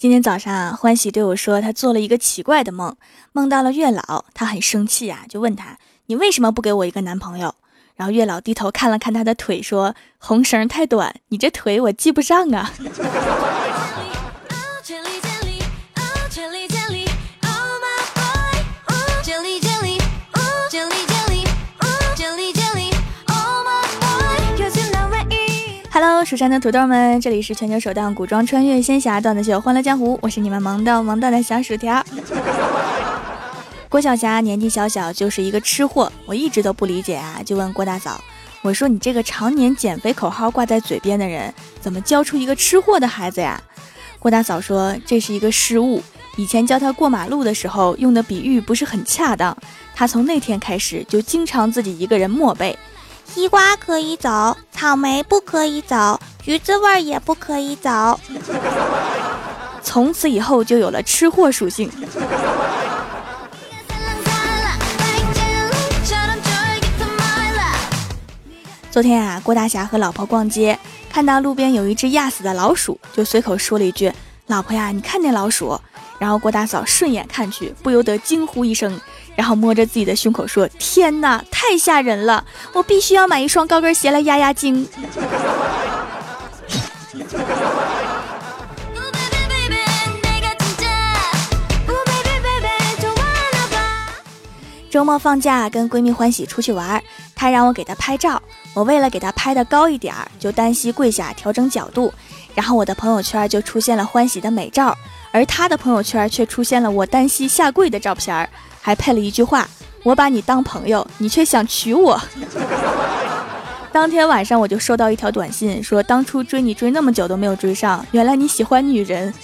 今天早上，欢喜对我说，他做了一个奇怪的梦，梦到了月老，他很生气啊，就问他：“你为什么不给我一个男朋友？”然后月老低头看了看他的腿，说：“红绳太短，你这腿我系不上啊。”蜀山的土豆们，这里是全球首档古装穿越仙侠段子秀《欢乐江湖》，我是你们萌到萌到的小薯条。郭晓霞年纪小小就是一个吃货，我一直都不理解啊，就问郭大嫂：“我说你这个常年减肥口号挂在嘴边的人，怎么教出一个吃货的孩子呀？”郭大嫂说：“这是一个失误，以前教他过马路的时候用的比喻不是很恰当，他从那天开始就经常自己一个人默背。”西瓜可以走，草莓不可以走，橘子味儿也不可以走。从此以后就有了吃货属性。昨天啊，郭大侠和老婆逛街，看到路边有一只压死的老鼠，就随口说了一句：“老婆呀，你看那老鼠。”然后郭大嫂顺眼看去，不由得惊呼一声。然后摸着自己的胸口说：“天哪，太吓人了！我必须要买一双高跟鞋来压压惊。”周末放假，跟闺蜜欢喜出去玩，她让我给她拍照。我为了给她拍的高一点儿，就单膝跪下调整角度，然后我的朋友圈就出现了欢喜的美照，而他的朋友圈却出现了我单膝下跪的照片。还配了一句话：“我把你当朋友，你却想娶我。” 当天晚上我就收到一条短信，说当初追你追那么久都没有追上，原来你喜欢女人。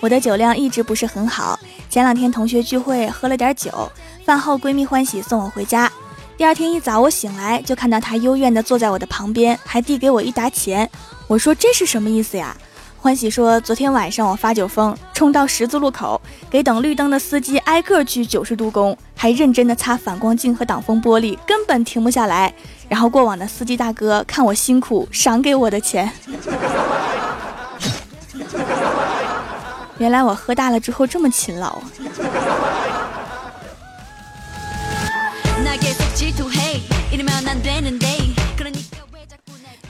我的酒量一直不是很好，前两天同学聚会喝了点酒，饭后闺蜜欢喜送我回家。第二天一早，我醒来就看到他幽怨地坐在我的旁边，还递给我一沓钱。我说这是什么意思呀？欢喜说，昨天晚上我发酒疯，冲到十字路口，给等绿灯的司机挨个鞠九十度躬，还认真地擦反光镜和挡风玻璃，根本停不下来。然后过往的司机大哥看我辛苦，赏给我的钱。原来我喝大了之后这么勤劳。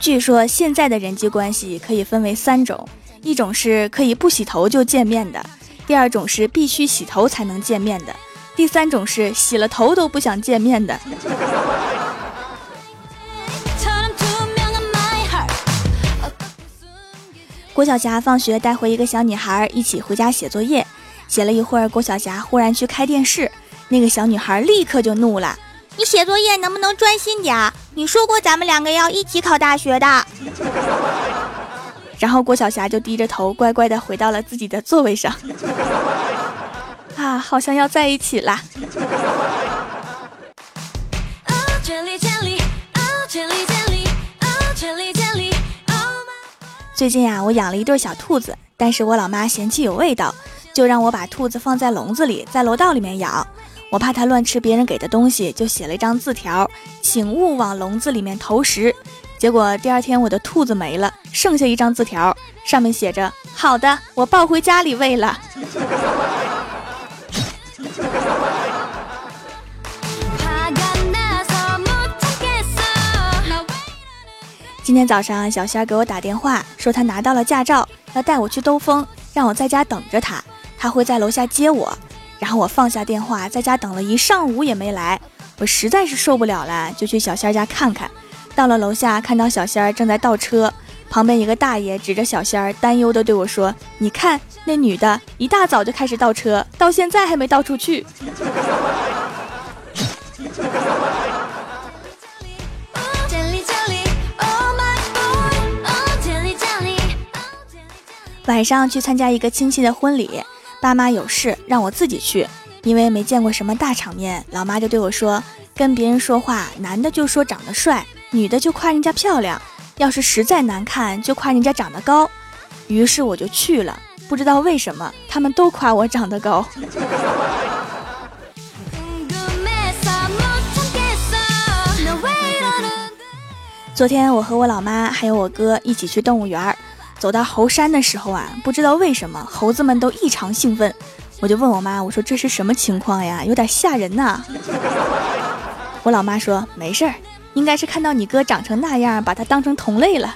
据说现在的人际关系可以分为三种：一种是可以不洗头就见面的；第二种是必须洗头才能见面的；第三种是洗了头都不想见面的。郭晓霞放学带回一个小女孩，一起回家写作业。写了一会儿，郭晓霞忽然去开电视，那个小女孩立刻就怒了。你写作业能不能专心点？你说过咱们两个要一起考大学的。然后郭晓霞就低着头，乖乖的回到了自己的座位上。啊，好像要在一起啦。最近啊，我养了一对小兔子，但是我老妈嫌弃有味道，就让我把兔子放在笼子里，在楼道里面养。我怕它乱吃别人给的东西，就写了一张字条，请勿往笼子里面投食。结果第二天我的兔子没了，剩下一张字条，上面写着：“好的，我抱回家里喂了。”今天早上小仙儿给我打电话，说他拿到了驾照，要带我去兜风，让我在家等着他，他会在楼下接我。然后我放下电话，在家等了一上午也没来，我实在是受不了了，就去小仙儿家看看。到了楼下，看到小仙儿正在倒车，旁边一个大爷指着小仙儿，担忧的对我说：“你看那女的，一大早就开始倒车，到现在还没倒出去。”晚上去参加一个亲戚的婚礼。爸妈有事让我自己去，因为没见过什么大场面，老妈就对我说：“跟别人说话，男的就说长得帅，女的就夸人家漂亮，要是实在难看，就夸人家长得高。”于是我就去了，不知道为什么他们都夸我长得高。昨天我和我老妈还有我哥一起去动物园儿。走到猴山的时候啊，不知道为什么猴子们都异常兴奋。我就问我妈，我说这是什么情况呀？有点吓人呐。我老妈说没事儿，应该是看到你哥长成那样，把他当成同类了。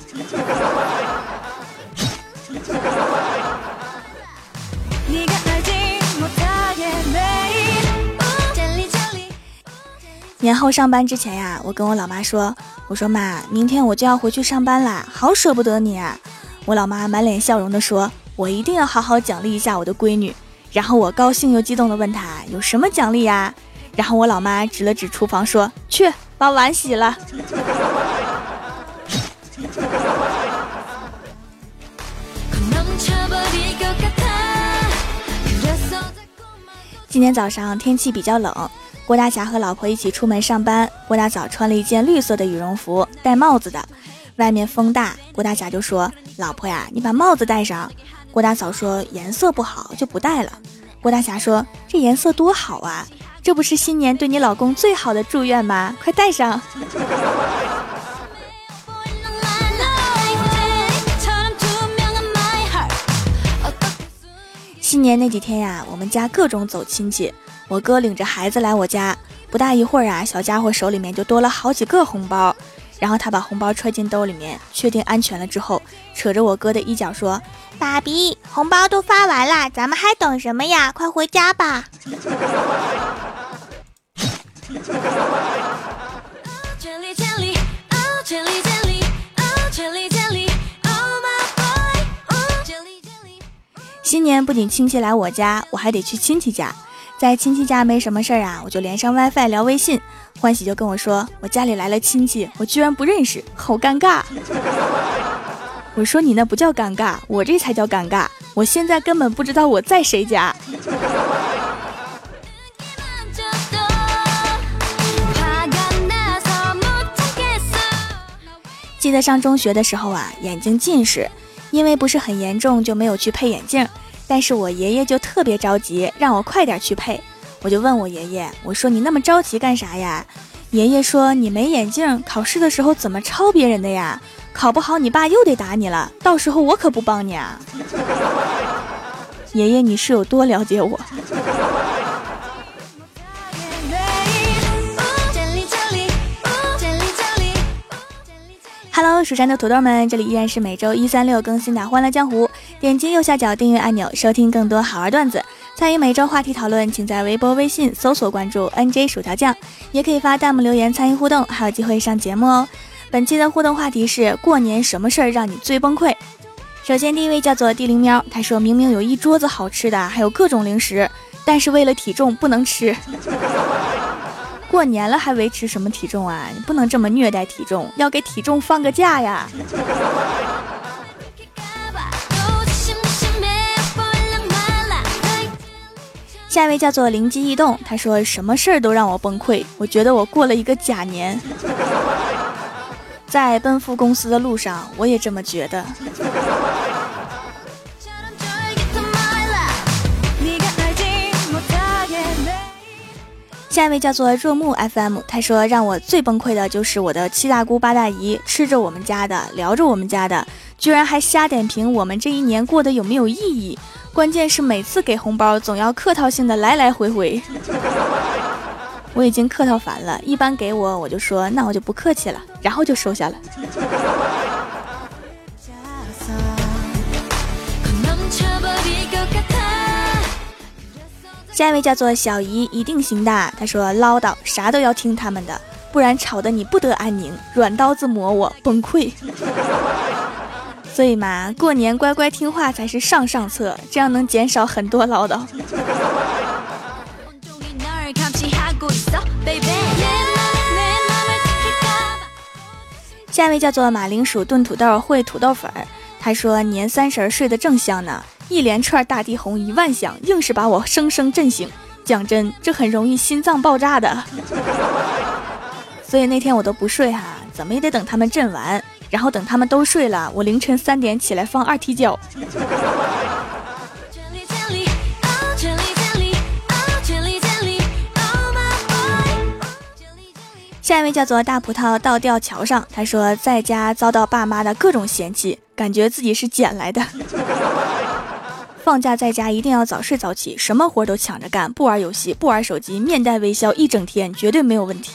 年后上班之前呀，我跟我老妈说：“我说妈，明天我就要回去上班啦，好舍不得你啊！”我老妈满脸笑容的说：“我一定要好好奖励一下我的闺女。”然后我高兴又激动的问她：“有什么奖励呀？”然后我老妈指了指厨房说：“去把碗洗了。”今天早上天气比较冷。郭大侠和老婆一起出门上班，郭大嫂穿了一件绿色的羽绒服，戴帽子的。外面风大，郭大侠就说：“老婆呀，你把帽子戴上。”郭大嫂说：“颜色不好，就不戴了。”郭大侠说：“这颜色多好啊，这不是新年对你老公最好的祝愿吗？快戴上。”新年那几天呀，我们家各种走亲戚。我哥领着孩子来我家，不大一会儿啊，小家伙手里面就多了好几个红包。然后他把红包揣进兜里面，确定安全了之后，扯着我哥的衣角说：“爸比，红包都发完了，咱们还等什么呀？快回家吧！”新年不仅亲戚来我家，我还得去亲戚家。在亲戚家没什么事儿啊，我就连上 WiFi 聊微信。欢喜就跟我说，我家里来了亲戚，我居然不认识，好尴尬。我说你那不叫尴尬，我这才叫尴尬。我现在根本不知道我在谁家。记得上中学的时候啊，眼睛近视，因为不是很严重，就没有去配眼镜。但是我爷爷就特别着急，让我快点去配。我就问我爷爷，我说你那么着急干啥呀？爷爷说你没眼镜，考试的时候怎么抄别人的呀？考不好你爸又得打你了，到时候我可不帮你啊！爷爷你是有多了解我？Hello，蜀山的土豆们，这里依然是每周一、三、六更新的《欢乐江湖》。点击右下角订阅按钮，收听更多好玩段子，参与每周话题讨论，请在微博、微信搜索关注 NJ 薯条酱，也可以发弹幕留言参与互动，还有机会上节目哦。本期的互动话题是：过年什么事儿让你最崩溃？首先，第一位叫做地灵喵，他说明明有一桌子好吃的，还有各种零食，但是为了体重不能吃。过年了还维持什么体重啊？你不能这么虐待体重，要给体重放个假呀！下一位叫做灵机一动，他说什么事儿都让我崩溃，我觉得我过了一个假年。在奔赴公司的路上，我也这么觉得。下一位叫做若木 FM，他说让我最崩溃的就是我的七大姑八大姨吃着我们家的，聊着我们家的，居然还瞎点评我们这一年过得有没有意义。关键是每次给红包总要客套性的来来回回，我已经客套烦了。一般给我我就说那我就不客气了，然后就收下了。下一位叫做小姨，一定行的。他说唠叨啥都要听他们的，不然吵得你不得安宁，软刀子磨我崩溃。所以嘛，过年乖乖听话才是上上策，这样能减少很多唠叨。下一位叫做马铃薯炖土豆烩土豆粉儿，他说年三十睡得正香呢。一连串大地红一万响，硬是把我生生震醒。讲真，这很容易心脏爆炸的。所以那天我都不睡哈，怎么也得等他们震完，然后等他们都睡了，我凌晨三点起来放二踢脚。下一位叫做大葡萄倒吊桥上，他说在家遭到爸妈的各种嫌弃，感觉自己是捡来的。放假在家一定要早睡早起，什么活都抢着干，不玩游戏，不玩手机，面带微笑一整天，绝对没有问题。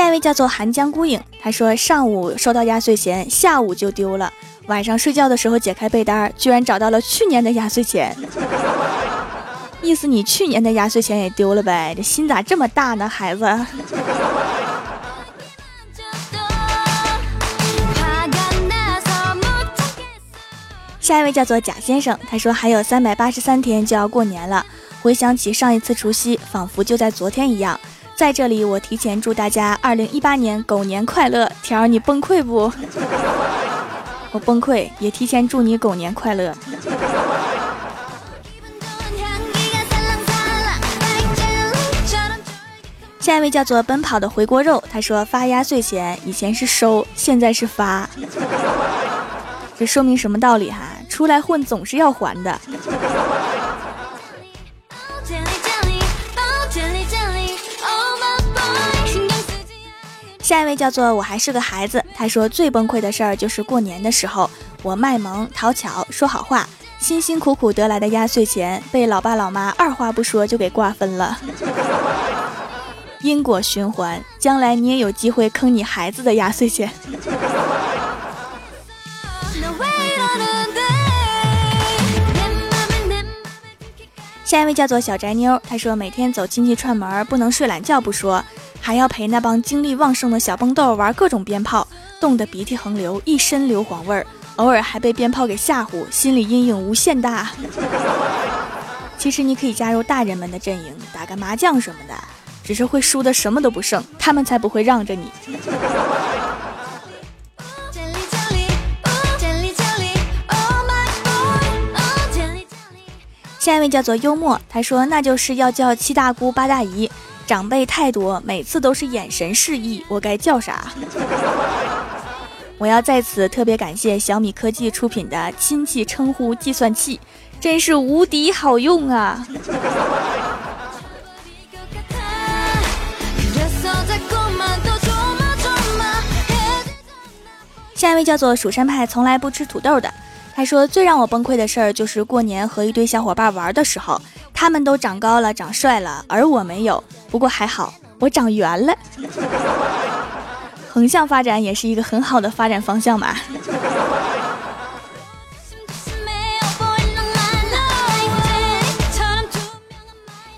下一位叫做寒江孤影，他说上午收到压岁钱，下午就丢了，晚上睡觉的时候解开被单，居然找到了去年的压岁钱。意思你去年的压岁钱也丢了呗？这心咋这么大呢，孩子？下一位叫做贾先生，他说还有三百八十三天就要过年了，回想起上一次除夕，仿佛就在昨天一样。在这里，我提前祝大家二零一八年狗年快乐。条儿，你崩溃不？我崩溃，也提前祝你狗年快乐。下一位叫做奔跑的回锅肉，他说发压岁钱以前是收，现在是发，这说明什么道理哈？出来混总是要还的。下一位叫做我还是个孩子，他说最崩溃的事儿就是过年的时候，我卖萌讨巧说好话，辛辛苦苦得来的压岁钱被老爸老妈二话不说就给瓜分了。因果循环，将来你也有机会坑你孩子的压岁钱。下一位叫做小宅妞，她说每天走亲戚串门，不能睡懒觉不说，还要陪那帮精力旺盛的小蹦豆玩各种鞭炮，冻得鼻涕横流，一身硫磺味儿，偶尔还被鞭炮给吓唬，心理阴影无限大。其实你可以加入大人们的阵营，打个麻将什么的，只是会输的什么都不剩，他们才不会让着你。下一位叫做幽默，他说那就是要叫七大姑八大姨，长辈太多，每次都是眼神示意，我该叫啥？我要在此特别感谢小米科技出品的亲戚称呼计算器，真是无敌好用啊！下一位叫做蜀山派，从来不吃土豆的。他说：“最让我崩溃的事儿就是过年和一堆小伙伴玩的时候，他们都长高了、长帅了，而我没有。不过还好，我长圆了。横向发展也是一个很好的发展方向嘛。”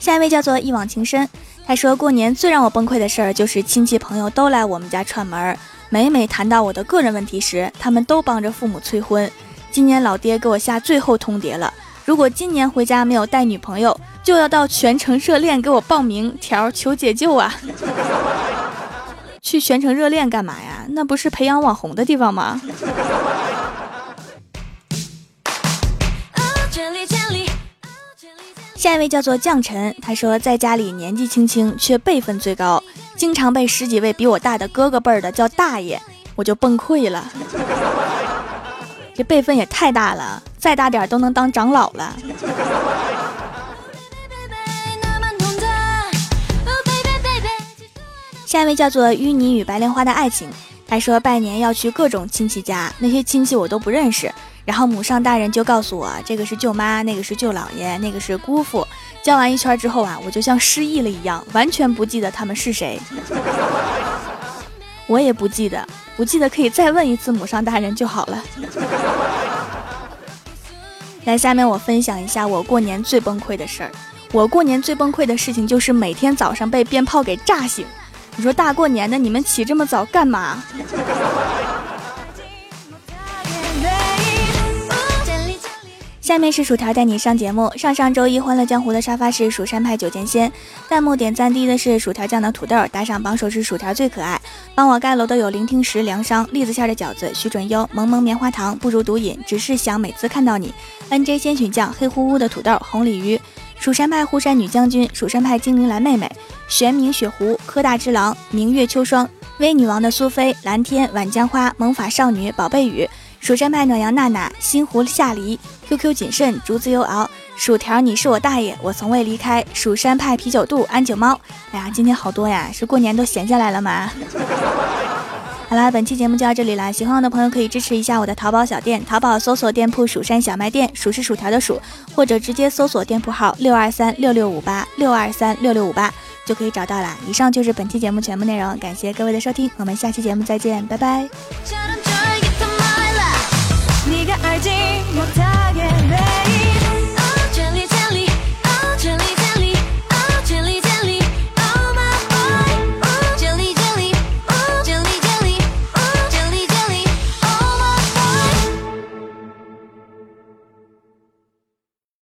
下一位叫做一往情深，他说：“过年最让我崩溃的事儿就是亲戚朋友都来我们家串门，每每谈到我的个人问题时，他们都帮着父母催婚。”今年老爹给我下最后通牒了，如果今年回家没有带女朋友，就要到全城热恋给我报名。条求解救啊！去全城热恋干嘛呀？那不是培养网红的地方吗？下一位叫做将臣，他说在家里年纪轻轻却辈分最高，经常被十几位比我大的哥哥辈儿的叫大爷，我就崩溃了。这辈分也太大了，再大点都能当长老了。下一位叫做淤泥与白莲花的爱情，他说拜年要去各种亲戚家，那些亲戚我都不认识，然后母上大人就告诉我，这个是舅妈，那个是舅姥爷，那个是姑父。叫完一圈之后啊，我就像失忆了一样，完全不记得他们是谁。我也不记得，不记得可以再问一次母上大人就好了。来，下面我分享一下我过年最崩溃的事儿。我过年最崩溃的事情就是每天早上被鞭炮给炸醒。你说大过年的，你们起这么早干嘛？下面是薯条带你上节目。上上周一欢乐江湖的沙发是蜀山派九剑仙，弹幕点赞低的是薯条酱的土豆，打赏榜首是薯条最可爱。帮我盖楼的有聆听石、凉商、栗子馅的饺子、徐准优、萌萌棉花糖、不如毒瘾，只是想每次看到你。NJ 仙曲酱、黑乎乎的土豆、红鲤鱼、蜀山派护山女将军、蜀山派精灵蓝妹妹、玄冥雪狐、柯大之狼、明月秋霜、微女王的苏菲、蓝天、晚江花、萌法少女、宝贝雨。蜀山派暖阳娜娜，新湖夏黎，QQ 谨慎，竹子油熬，薯条，你是我大爷，我从未离开。蜀山派啤酒肚，安井猫。哎呀，今天好多呀，是过年都闲下来了吗？好啦，本期节目就到这里啦。喜欢我的朋友可以支持一下我的淘宝小店，淘宝搜索店铺“蜀山小卖店”，数是薯条的数，或者直接搜索店铺号六二三六六五八六二三六六五八就可以找到啦。以上就是本期节目全部内容，感谢各位的收听，我们下期节目再见，拜拜。你的我